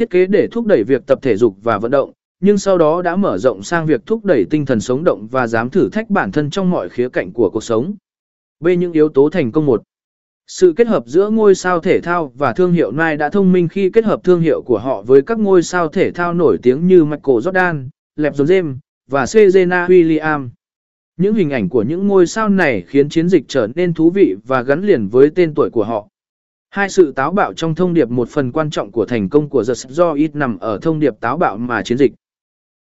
thiết kế để thúc đẩy việc tập thể dục và vận động, nhưng sau đó đã mở rộng sang việc thúc đẩy tinh thần sống động và dám thử thách bản thân trong mọi khía cạnh của cuộc sống. B. Những yếu tố thành công một Sự kết hợp giữa ngôi sao thể thao và thương hiệu Nike đã thông minh khi kết hợp thương hiệu của họ với các ngôi sao thể thao nổi tiếng như Michael Jordan, LeBron James và Serena Williams. Những hình ảnh của những ngôi sao này khiến chiến dịch trở nên thú vị và gắn liền với tên tuổi của họ. Hai sự táo bạo trong thông điệp một phần quan trọng của thành công của The do ít nằm ở thông điệp táo bạo mà chiến dịch.